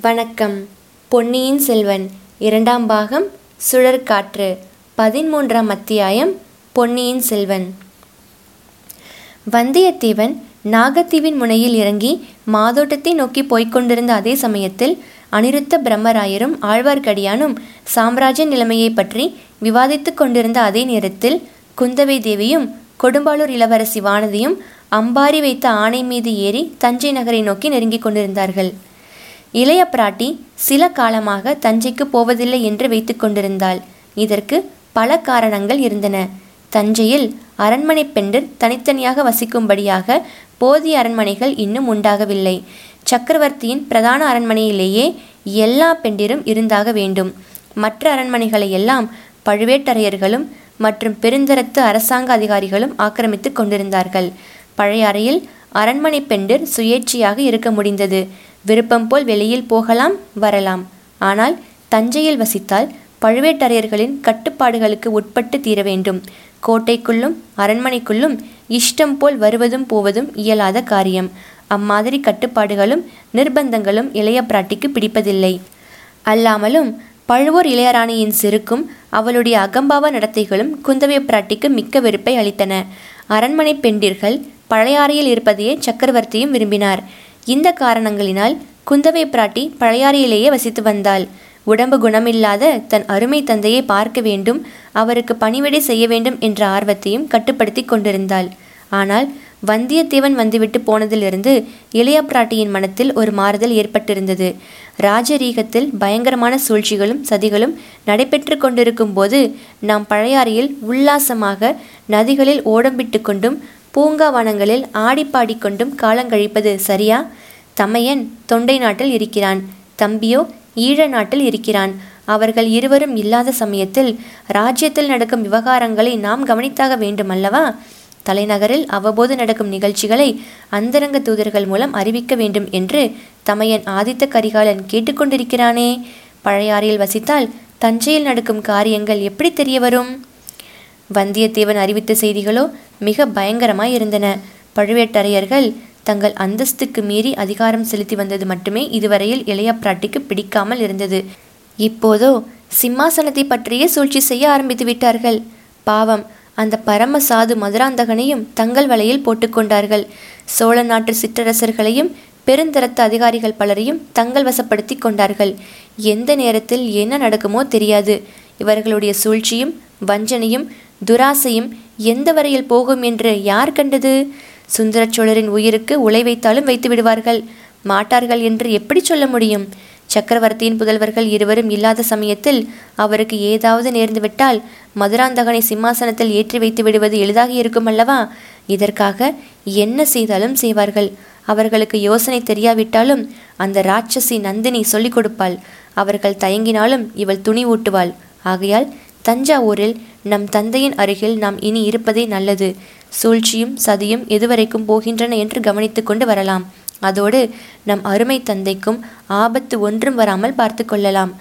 வணக்கம். பொன்னியின் செல்வன் இரண்டாம் பாகம் சுழற்காற்று பதிமூன்றாம் அத்தியாயம் பொன்னியின் செல்வன். வந்தியத்தேவன் நாகத்தீவின் முனையில் இறங்கி மாதோட்டத்தை நோக்கி போய்க்கொண்டிருந்த அதே சமயத்தில் அனிருத்த பிரம்மராயரும் ஆழ்வார்க்கடியானும் சாம்ராஜ்ய நிலைமையை பற்றி விவாதித்துக் கொண்டிருந்த அதே நேரத்தில் குந்தவை தேவியும் கொடும்பாளூர் இளவரசி வானதியும் அம்பாரி வைத்த ஆணை மீது ஏறி தஞ்சை நகரை நோக்கி நெருங்கிக் கொண்டிருந்தார்கள். இளைய பிராட்டி சில காலமாக தஞ்சைக்கு போவதில்லை என்று வைத்து கொண்டிருந்தாள். இதற்கு பல காரணங்கள் இருந்தன. தஞ்சையில் அரண்மனை பெண்டர் தனித்தனியாக வசிக்கும்படியாக போதிய அரண்மனைகள் இன்னும் உண்டாகவில்லை. சக்கரவர்த்தியின் பிரதான அரண்மனையிலேயே எல்லா பெண்டிரும் இருந்தாக வேண்டும். மற்ற அரண்மனைகளை எல்லாம் பழுவேட்டரையர்களும் மற்றும் பெருந்தரத்து அரசாங்க அதிகாரிகளும் ஆக்கிரமித்து கொண்டிருந்தார்கள். பழைய அறையில் அரண்மனை பெண்டர் சுயேட்சையாக இருக்க முடிந்தது. விருப்பம் போல் வெளியில் போகலாம் வரலாம். ஆனால் தஞ்சையில் வசித்தால் பழுவேட்டரையர்களின் கட்டுப்பாடுகளுக்கு உட்பட்டு தீர வேண்டும். கோட்டைக்குள்ளும் அரண்மனைக்குள்ளும் இஷ்டம் போல் வருவதும் போவதும் இயலாத காரியம். அம்மாதிரி கட்டுப்பாடுகளும் நிர்பந்தங்களும் இளைய பிராட்டிக்கு பிடிப்பதில்லை. அல்லாமலும் பழுவூர் இளையராணியின் செருக்கும் அவளுடைய அகம்பாவ நடத்தைகளும் குந்தவை பிராட்டிக்கு மிக்க வெறுப்பை அளித்தன. அரண்மனை பெண்டிர்கள் பழையாறையில் இருப்பதையே சக்கரவர்த்தியும் விரும்பினார். இந்த காரணங்களினால் குந்தவை பிராட்டி பழையாறையிலேயே வசித்து வந்தாள். உடம்பு குணமில்லாத தன் அருமை தந்தையை பார்க்க வேண்டும் அவருக்கு பணிவிடை செய்ய வேண்டும் என்ற ஆர்வத்தையும் கட்டுப்படுத்தி கொண்டிருந்தாள். ஆனால் வந்தியத்தேவன் வந்துவிட்டு போனதிலிருந்து இளைய பிராட்டியின் மனத்தில் ஒரு மாறுதல் ஏற்பட்டிருந்தது. ராஜரீகத்தில் பயங்கரமான சூழ்ச்சிகளும் சதிகளும் நடைபெற்று கொண்டிருக்கும் போது நாம் பழையாறையில் உல்லாசமாக நதிகளில் ஓடம்பிட்டு கொண்டும் பூங்காவனங்களில் ஆடிப்பாடிக்கொண்டும் காலங்கழிப்பது சரியா? தமையன் தொண்டை நாட்டில் இருக்கிறான். தம்பியோ ஈழ நாட்டில் இருக்கிறான். அவர்கள் இருவரும் இல்லாத சமயத்தில் ராஜ்யத்தில் நடக்கும் விவகாரங்களை நாம் கவனித்தாக வேண்டுமல்லவா? தலைநகரில் அவ்வப்போது நடக்கும் நிகழ்ச்சிகளை அந்தரங்க தூதர்கள் மூலம் அறிவிக்க வேண்டும் என்று தமையன் ஆதித்த கரிகாலன் கேட்டுக்கொண்டிருக்கிறானே. பழையாறையில் வசித்தால் தஞ்சையில் நடக்கும் காரியங்கள் எப்படி தெரிய வரும்? வந்தியத்தேவன் அறிவித்த செய்திகளோ மிக பயங்கரமாய் இருந்தன. பழுவேட்டரையர்கள் தங்கள் அந்தஸ்துக்கு மீறி அதிகாரம் செலுத்தி வந்தது மட்டுமே இதுவரையில் இளைய பிராட்டிக்கு பிடிக்காமல் இருந்தது. இப்போதோ சிம்மாசனத்தை பற்றியே சூழ்ச்சி செய்ய ஆரம்பித்து விட்டார்கள். பாவம் அந்த பரம சாது மதுராந்தகனையும் தங்கள் வலையில் போட்டுக்கொண்டார்கள் சோழ நாட்டு சிற்றரசர்களையும் பெருந்தரத்து அதிகாரிகள் பலரையும் தங்கள் வசப்படுத்தி கொண்டார்கள். எந்த நேரத்தில் என்ன நடக்குமோ தெரியாது. இவர்களுடைய சூழ்ச்சியும் வஞ்சனையும் துராசையும் எந்த வரையில் போகும் என்று யார் கண்டது? சுந்தர சோழரின் உயிருக்கு உலை வைத்தாலும் வைத்து விடுவார்கள். மாட்டார்கள் என்று எப்படி சொல்ல முடியும்? சக்கரவர்த்தியின் புதல்வர்கள் இருவரும் இல்லாத சமயத்தில் அவருக்கு ஏதாவது நேர்ந்துவிட்டால் மதுராந்தகனை சிம்மாசனத்தில் ஏற்றி வைத்து விடுவது எளிதாக இருக்கும் அல்லவா? இதற்காக என்ன செய்தாலும் செய்வார்கள். அவர்களுக்கு யோசனை தெரியாவிட்டாலும் அந்த ராட்சசி நந்தினி சொல்லிக் கொடுப்பாள். அவர்கள் தயங்கினாலும் இவள் துணி ஊட்டுவாள். ஆகையால் தஞ்சாவூரில் நம் தந்தையின் அருகில் நாம் இனி இருப்பதே நல்லது. சூழ்ச்சியும் சதியும் எதுவரைக்கும் போகின்றன என்று கவனித்து கொண்டு வரலாம். அதோடு நம் அருமை தந்தைக்கும் ஆபத்து ஒன்றும் வராமல் பார்த்து கொள்ளலாம்.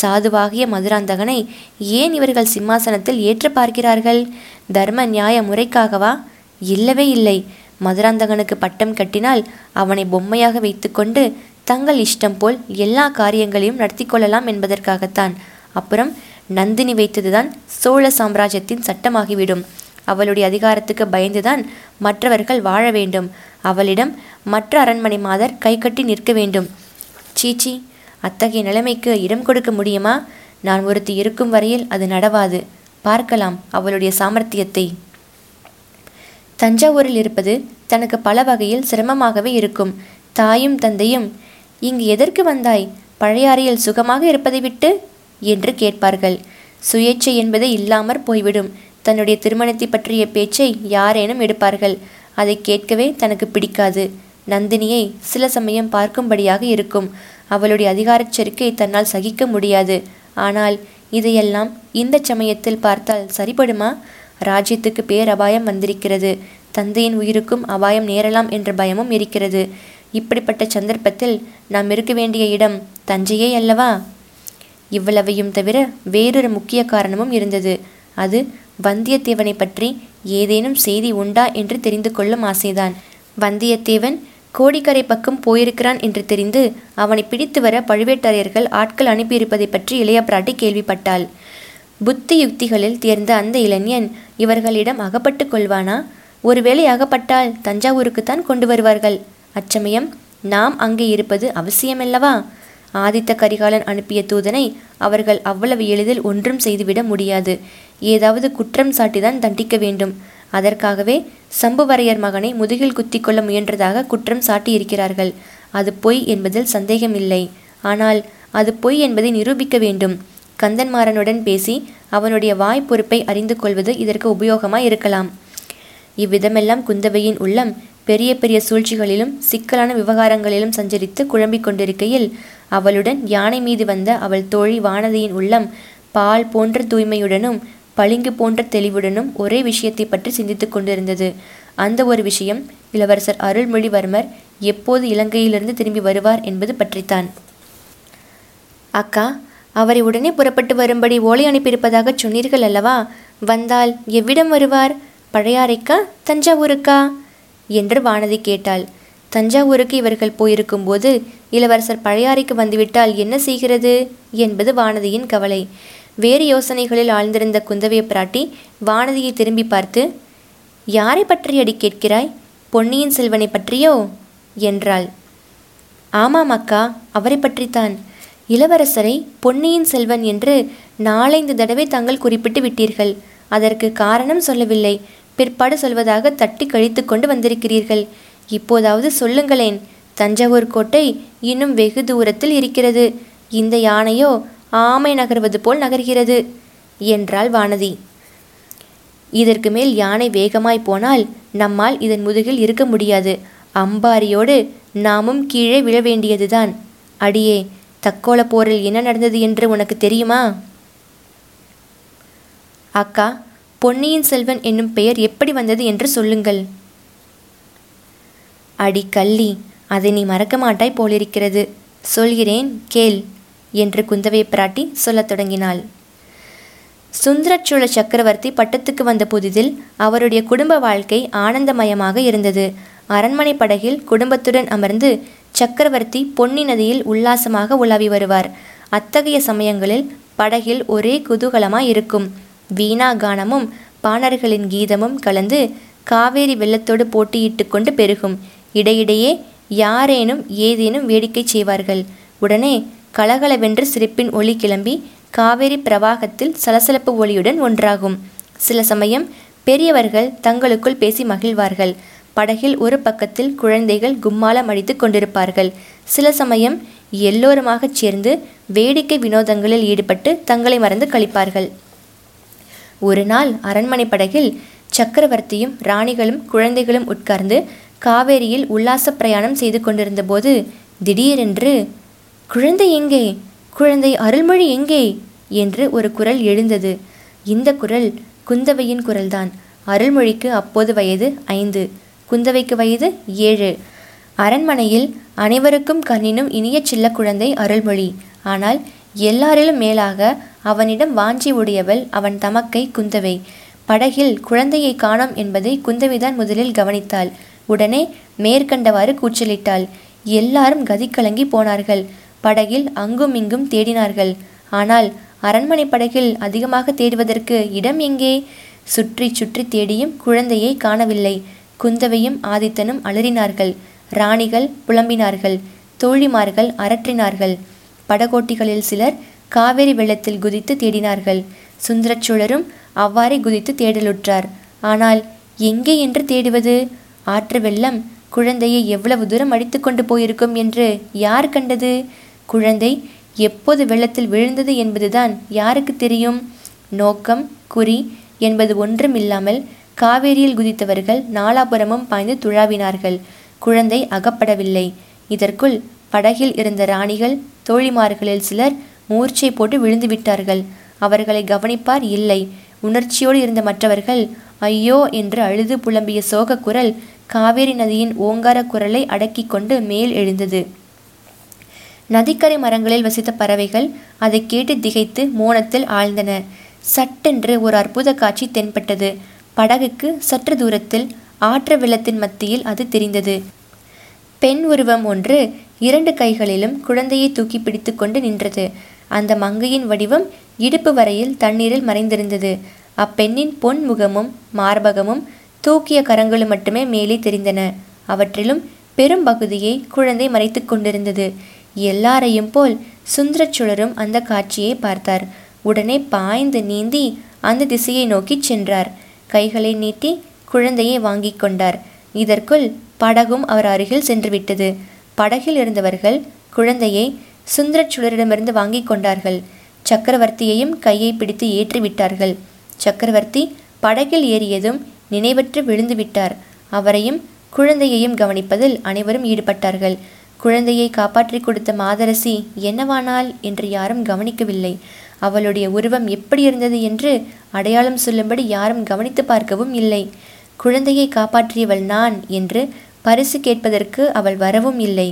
சாதுவாகிய மதுராந்தகனை ஏன் இவர்கள் சிம்மாசனத்தில் ஏற்று பார்க்கிறார்கள்? தர்ம நியாய முறைக்காகவா? இல்லவே இல்லை. மதுராந்தகனுக்கு பட்டம் கட்டினால் அவனை பொம்மையாக வைத்துக்கொண்டு தங்கள் இஷ்டம் போல் எல்லா காரியங்களையும் நடத்தி கொள்ளலாம் என்பதற்காகத்தான். அப்புறம் நந்தினி வைத்ததுதான் சோழ சாம்ராஜ்யத்தின் சட்டமாகிவிடும். அவளுடைய அதிகாரத்துக்கு பயந்துதான் மற்றவர்கள் வாழ வேண்டும். அவளிடம் மற்ற அரண்மனை மாதர் கைகட்டி நிற்க வேண்டும். சீச்சி அத்தகைய நிலைமைக்கு இடம் கொடுக்க முடியுமா? நான் ஒருத்தி இருக்கும் வரையில் அது நடவாது. பார்க்கலாம் அவளுடைய சாமர்த்தியத்தை. தஞ்சாவூரில் இருப்பது தனக்கு பல வகையில் சிரமமாகவே இருக்கும். தாயும் தந்தையும் இங்கு எதற்கு வந்தாய்? பழையாறையில் சுகமாக இருப்பதை விட்டு என்று கேட்பார்கள். சுயேட்சை என்பது இல்லாமற் போய்விடும். தன்னுடைய திருமணத்தை பற்றிய பேச்சை யாரேனும் எடுப்பார்கள். அதை கேட்கவே தனக்கு பிடிக்காது. நந்தினியை சில சமயம் பார்க்கும்படியாக இருக்கும். அவளுடைய அதிகாரச் செருக்கை தன்னால் சகிக்க முடியாது. ஆனால் இதையெல்லாம் இந்த சமயத்தில் பார்த்தால் சரிபடுமா ராஜ்யத்துக்கு பேர் அபாயம் வந்திருக்கிறது. தந்தையின் உயிருக்கும் அபாயம் நேரலாம் என்ற பயமும் இருக்கிறது. இப்படிப்பட்ட சந்தர்ப்பத்தில் நாம் இருக்க வேண்டிய இடம் தஞ்சையே அல்லவா? இவ்வளவையும் தவிர வேறொரு முக்கிய காரணமும் இருந்தது. அது வந்தியத்தேவனை பற்றி ஏதேனும் செய்தி உண்டா என்று தெரிந்து கொள்ளும் ஆசைதான். வந்தியத்தேவன் கோடிக்கரை பக்கம் போயிருக்கிறான் என்று தெரிந்து அவனை பிடித்து வர பழுவேட்டரையர்கள் ஆட்கள் அனுப்பியிருப்பதை பற்றி இளைய பிராட்டி கேள்விப்பட்டாள். புத்தி யுக்திகளில் தேர்ந்த அந்த இளைஞன் இவர்களிடம் அகப்பட்டு கொள்வானா? ஒருவேளை அகப்பட்டால் தஞ்சாவூருக்குத்தான் கொண்டு வருவார்கள். அச்சமயம் நாம் அங்கே இருப்பது அவசியமல்லவா? ஆதித்த கரிகாலன் அனுப்பிய தூதனை அவர்கள் அவ்வளவு எளிதில் ஒன்றும் செய்துவிட முடியாது. ஏதாவது குற்றம் சாட்டிதான் தண்டிக்க வேண்டும். அதற்காகவே சம்புவரையர் மகனை முதுகில் குத்திக் கொள்ள முயன்றதாக குற்றம் சாட்டியிருக்கிறார்கள். அது பொய் என்பதில் சந்தேகமில்லை. ஆனால் அது பொய் என்பதை நிரூபிக்க வேண்டும். கந்தன்மாறனுடன் பேசி அவனுடைய வாய் பொறுப்பை அறிந்து கொள்வது இதற்கு உபயோகமாய் இருக்கலாம் இவ்விதமெல்லாம் குந்தவையின் உள்ளம் பெரிய பெரிய சூழ்ச்சிகளிலும் சிக்கலான விவகாரங்களிலும் சஞ்சரித்து குழம்பிக் கொண்டிருக்கையில் அவளுடன் யானை மீது வந்த அவள் தோழி வானதியின் உள்ளம் பால் போன்ற தூய்மையுடனும் பளிங்கு போன்ற தெளிவுடனும் ஒரே விஷயத்தை பற்றி சிந்தித்துக் கொண்டிருந்தது. அந்த ஒரு விஷயம் இளவரசர் அருள்மொழிவர்மர் எப்போது இலங்கையிலிருந்து திரும்பி வருவார் என்பது பற்றித்தான். அக்கா அவரை உடனே புறப்பட்டு வரும்படி ஓலை அனுப்பியிருப்பதாக சொன்னீர்கள் அல்லவா? வந்தால் எவ்விடம் வருவார்? பழையாறைக்கா? தஞ்சாவூருக்கா? என்று வானதி கேட்டாள். தஞ்சாவூருக்கு இவர்கள் போயிருக்கும்போது இளவரசர் பழையாறைக்கு வந்துவிட்டால் என்ன செய்கிறது? என்பது வானதியின் கவலை. வேறு யோசனைகளில் ஆழ்ந்திருந்த குந்தவை பிராட்டி வானதியை திரும்பி பார்த்து யாரை பற்றி அடி கேட்கிறாய்? பொன்னியின் செல்வனை பற்றியோ? என்றாள். ஆமாம் அக்கா அவரை பற்றித்தான். இளவரசரை பொன்னியின் செல்வன் என்று நாலைந்து தடவை தாங்கள் குறிப்பிட்டு விட்டீர்கள். அதற்கு காரணம் சொல்லவில்லை. பிற்பாடு சொல்வதாக தட்டி கழித்து கொண்டு வந்திருக்கிறீர்கள். இப்போதாவது சொல்லுங்களேன் தஞ்சாவூர் கோட்டை இன்னும் வெகு தூரத்தில் இருக்கிறது. இந்த யானையோ ஆமை நகர்வது போல் நகர்கிறது என்றாள் வானதி. இதற்கு மேல் யானை வேகமாய் போனால் நம்மால் இதன் முதுகில் இருக்க முடியாது. அம்பாரியோடு நாமும் கீழே விழ வேண்டியதுதான். அடியே தக்கோல போரில் என்ன நடந்தது என்று உனக்கு தெரியுமா? அக்கா பொன்னியின் செல்வன் என்னும் பெயர் எப்படி வந்தது என்று சொல்லுங்கள். அடி கள்ளி அதை நீ மறக்க மாட்டாய் போலிருக்கிறது. சொல்கிறேன் கேள் என்று குந்தவை பிராட்டி சொல்லத் தொடங்கினாள். சுந்தரச்சோழ சக்கரவர்த்தி பட்டத்துக்கு வந்த புதிதில் அவருடைய குடும்ப வாழ்க்கை ஆனந்தமயமாக இருந்தது. அரண்மனை படகில் குடும்பத்துடன் அமர்ந்து சக்கரவர்த்தி பொன்னி நதியில் உல்லாசமாக உலாவி வருவார். அத்தகைய சமயங்களில் படகில் ஒரே குதூகலமாய் இருக்கும். வீணா கானமும் பாணர்களின் கீதமும் கலந்து காவேரி வெள்ளத்தோடு போட்டியிட்டு கொண்டு பெருகும். இடையிடையே யாரேனும் ஏதேனும் வேடிக்கை செய்வார்கள். உடனே கலகலவென்று சிரிப்பின் ஒளி கிளம்பி காவேரி பிரவாகத்தில் சலசலப்பு ஒளியுடன் ஒன்றாகும். சில சமயம் பெரியவர்கள் தங்களுக்குள் பேசி மகிழ்வார்கள். படகில் ஒரு பக்கத்தில் குழந்தைகள் கும்மாலம் அடித்து கொண்டிருப்பார்கள். சில சமயம் எல்லோருமாகச் சேர்ந்து வேடிக்கை வினோதங்களில் ஈடுபட்டு தங்களை மறந்து கழிப்பார்கள் ஒரு நாள் அரண்மனை படகில் சக்கரவர்த்தியும் ராணிகளும் குழந்தைகளும் உட்கார்ந்து காவேரியில் உல்லாச பிரயாணம் செய்து கொண்டிருந்தபோது திடீரென்று குழந்தை எங்கே? குழந்தை அருள்மொழி எங்கே? என்று ஒரு குரல் எழுந்தது. இந்த குரல் குந்தவையின் குரல்தான். அருள்மொழிக்கு அப்போது வயது ஐந்து குந்தவைக்கு வயது ஏழு. அரண்மனையில் அனைவருக்கும் கண்ணினும் இனிய சில்ல குழந்தை அருள்மொழி. ஆனால் எல்லாரிலும் மேலாக அவனிடம் வாஞ்சி உடையவள் அவன் தமக்கை குந்தவை. படகில் குழந்தையை காணோம் என்பதை குந்தவிதான் முதலில் கவனித்தாள். உடனே மேற்கண்டவாறு கூச்சலிட்டாள். எல்லாரும் கதி போனார்கள். படகில் அங்கும் இங்கும் தேடினார்கள். ஆனால் அரண்மனை படகில் அதிகமாக தேடுவதற்கு இடம் எங்கே சுற்றி சுற்றி தேடியும் குழந்தையை காணவில்லை. குந்தவையும் ஆதித்தனும் அலறினார்கள். ராணிகள் புலம்பினார்கள். தோழிமார்கள் அரற்றினார்கள். படகோட்டிகளில் சிலர் காவேரி வெள்ளத்தில் குதித்து தேடினார்கள். சுந்தரச்சோழரும் அவ்வாறே குதித்து தேடலுற்றார். ஆனால் எங்கே என்று தேடுவது? ஆற்று வெள்ளம் குழந்தையை எவ்வளவு தூரம் அடித்து கொண்டு போயிருக்கும் என்று யார் கண்டது? குழந்தை எப்போது வெள்ளத்தில் விழுந்தது என்பதுதான் யாருக்கு தெரியும்? நோக்கம் குறி என்பது ஒன்றும் இல்லாமல் காவேரியில் குதித்தவர்கள் நாலாபுரமும் பாய்ந்து துழாவினார்கள். குழந்தை அகப்படவில்லை. இதற்குள் படகில் இருந்த ராணிகள் தோழிமார்களில் சிலர் மூர்ச்சை போட்டு விழுந்து விட்டார்கள். அவர்களை கவனிப்பார் இல்லை. உணர்ச்சியோடு இருந்த மற்றவர்கள் ஐயோ என்று அழுது புலம்பிய சோக குரல் காவேரி நதியின் ஓங்கார குரலை அடக்கி கொண்டு மேல் எழுந்தது. நதிக்கரை மரங்களில் வசித்த பறவைகள் அதை கேட்டு திகைத்து மோனத்தில் ஆழ்ந்தன. சட்டென்று ஒரு அற்புத காட்சி தென்பட்டது. படகுக்கு சற்று தூரத்தில் ஆற்று வெள்ளத்தின் மத்தியில் அது தெரிந்தது. பெண் உருவம் ஒன்று இரண்டு கைகளிலும் குழந்தையை தூக்கி பிடித்து கொண்டு நின்றது. அந்த மங்கையின் வடிவம் இடுப்பு வரையில் தண்ணீரில் மறைந்திருந்தது. அப்பெண்ணின் பொன் முகமும் மார்பகமும் தூக்கிய கரங்களும் மட்டுமே மேலே தெரிந்தன. அவற்றிலும் பெரும் பகுதியை குழந்தை மறைத்து கொண்டிருந்தது. எல்லாரையும் போல் சுந்தரச்சுழரும் அந்த காட்சியை பார்த்தார். உடனே பாய்ந்து நீந்தி அந்த திசையை நோக்கி சென்றார். கைகளை நீட்டி குழந்தையை வாங்கி கொண்டார். இதற்குள் படகும் அவர் அருகில் சென்றுவிட்டது. படகில் இருந்தவர்கள் குழந்தையை சுந்தரச்சுடரிடமிருந்து வாங்கி கொண்டார்கள். சக்கரவர்த்தியையும் கையை பிடித்து ஏற்றி விட்டார்கள் சக்கரவர்த்தி படகில் ஏறியதும் நினைவற்று விழுந்துவிட்டார். அவரையும் குழந்தையையும் கவனிப்பதில் அனைவரும் ஈடுபட்டார்கள். குழந்தையை காப்பாற்றி கொடுத்த மாதரசி என்னவானால் என்று யாரும் கவனிக்கவில்லை. அவளுடைய உருவம் எப்படி இருந்தது என்று அடையாளம் சொல்லும்படி யாரும் கவனித்து பார்க்கவும் இல்லை. குழந்தையை காப்பாற்றியவள் நான் என்று பரிசு கேட்பதற்கு அவள் வரவும் இல்லை.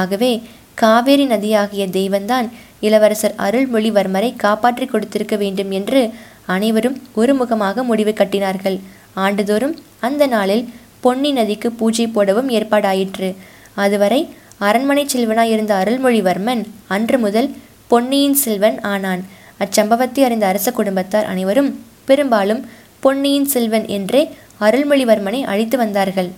ஆகவே காவேரி நதியாகிய தெய்வந்தான் இளவரசர் அருள்மொழிவர்மரை காப்பாற்றி கொடுத்திருக்க வேண்டும் என்று அனைவரும் ஒருமுகமாக முடிவு கட்டினார்கள். ஆண்டுதோறும் அந்த நாளில் பொன்னி நதிக்கு பூஜை போடவும் ஏற்பாடாயிற்று. அதுவரை அரண்மனை செல்வனாய் இருந்த அருள்மொழிவர்மன் அன்று முதல் பொன்னியின் செல்வன் ஆனான். அச்சம்பவத்தை அறிந்த அரச குடும்பத்தார் அனைவரும் பெரும்பாலும் பொன்னியின் செல்வன் என்றே அருள்மொழிவர்மனை அழைத்து வந்தார்கள்.